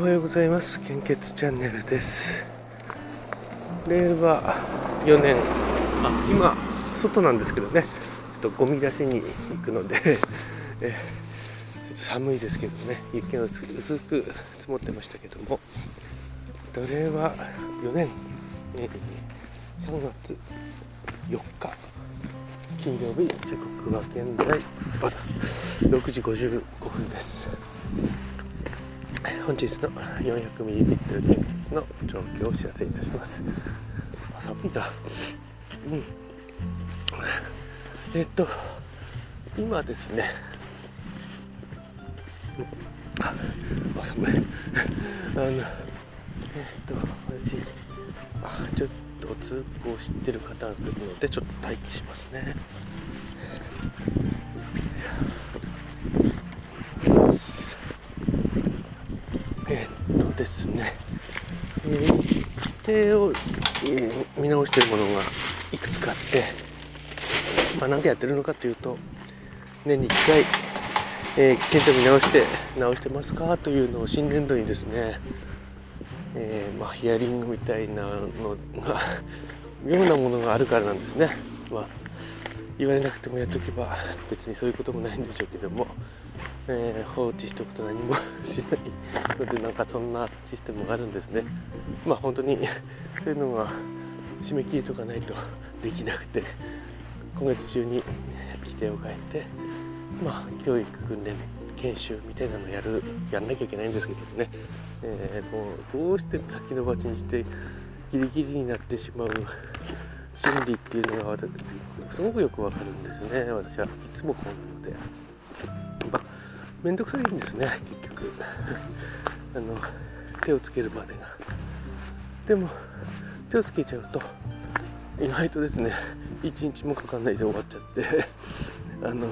おはようございます。献血チャンネルです。令和4年。あ今外なんですけどね。ちょっとゴミ出しに行くので。え寒いですけどね。雪が薄く積もってましたけども。令和4年、え、3月4日。金曜日時刻は現在まだ6時55分です。本日の 400ml 原発の状況をお知らせいたします。寒いな。うん。えっと今ですね。あ寒い。あのえっと私あちょっと通行してる方がいるのでちょっと待機しますね。ね、えー、規定を、えー、見直してるものがいくつかあって、まあ、なんでやってるのかというと年に1回、えー、きちんと見直して直してますかというのを新年度にですね、えー、まあ、ヒアリングみたいなのがようなものがあるからなんですね。まあ言われなくてもやっとけば別にそういうこともないんでしょうけども、えー、放置しておくと何もしないのでなんかそんなシステムがあるんですね。まあ本当にそういうのが締め切りとかないとできなくて。今月中に規定を変えてまあ教育訓練研修みたいなのやるやんなきゃいけないんですけどね、えー、もうどうして先延ばしにしてギリギリになってしまう心理っていうのが私すごくよくわかるんですね。私はいつもこうなので。面倒くさいんですね結局。あの手をつけるまでが。でも手をつけちゃうと意外とですね一日もかかんないで終わっちゃって。あの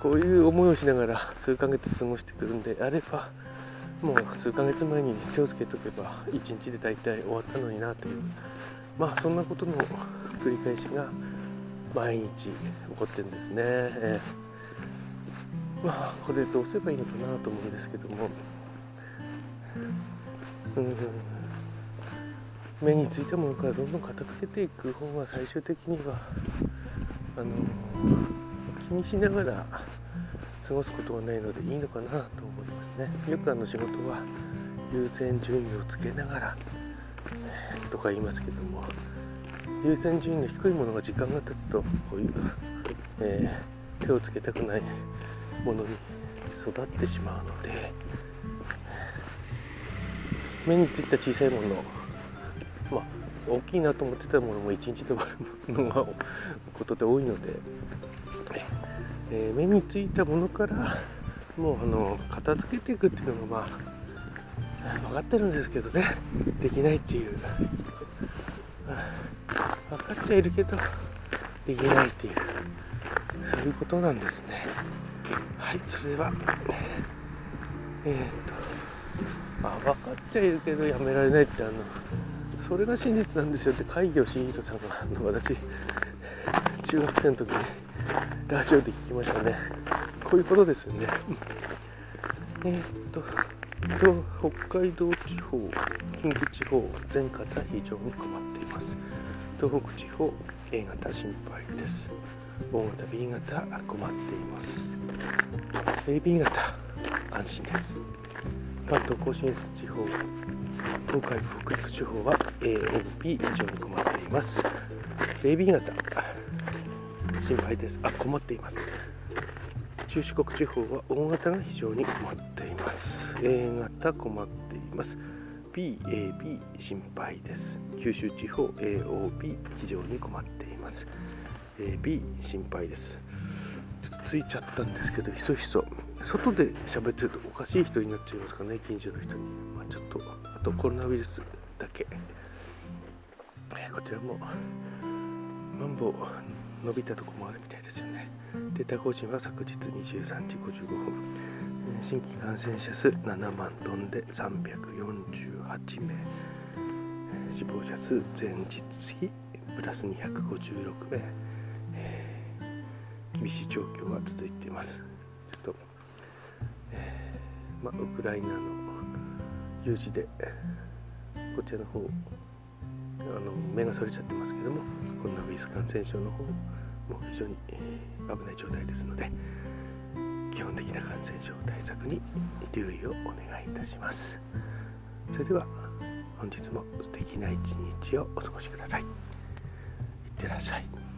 こういう思いをしながら数ヶ月過ごしてくるんであればもう数ヶ月前に手をつけとけば一日で大体終わったのになという。まあそんなことの繰り返しが毎日起こってるんですね、えー、まあこれどうすればいいのかなと思うんですけども。うん。目についたものからどんどん片付けていく方が最終的にはあの気にしながら過ごすことはないのでいいのかなと思いますね。よくあの仕事は優先順位をつけながらとか言いますけども。優先順位の低いものが時間が経つとこういう、えー、手をつけたくないものに育ってしまうので目についた小さいものまあ大きいなと思ってたものも一日で終わるのがことで多いので、えー、目についたものからもうあの片付けていくっていうのがまあ分かってるんですけどね。できないっていう。分かっているけどできないっていう。そういうことなんですね。はいそれではえー、っとあ分かっているけどやめられないってあのそれが真実なんですよって海魚慎弘さんがの私。中学生の時にラジオで聞きましたね。こういうことですよね。えー、っとと北海道地方近畿地方全方非常に困っています。東北地方 A 型心配です。大型 B 型困っています。AB 型。安心です。関東甲信越地方東海北陸地方は AOB 非常に困っています。AB 型。心配です。あ困っています。中四国地方は大型が非常に困っています。A 型困っています。BAB 心配です。九州地方 AOB 非常に困っています。AB 心配です。ついちゃったんですけどひそひそ。外で喋ってるとおかしい人になっちゃいますかね近所の人に、まあ、ちょっとあとコロナウイルスだけ、えこちらもマンボウ伸びたとこもあるみたいですよね。データ更新は昨日23時55分。新規感染者数7万トンで348名。死亡者数前日比プラス256名、厳しい状況が続いています。ちょっと、えー、まあ、ウクライナの有事でこちらの方あの目がそれちゃってますけどもコロナウイルス感染症の方も非常に危ない状態ですので基本的な感染症対策に留意をお願いいたします。それでは本日も素敵な一日をお過ごしください。いってらっしゃい。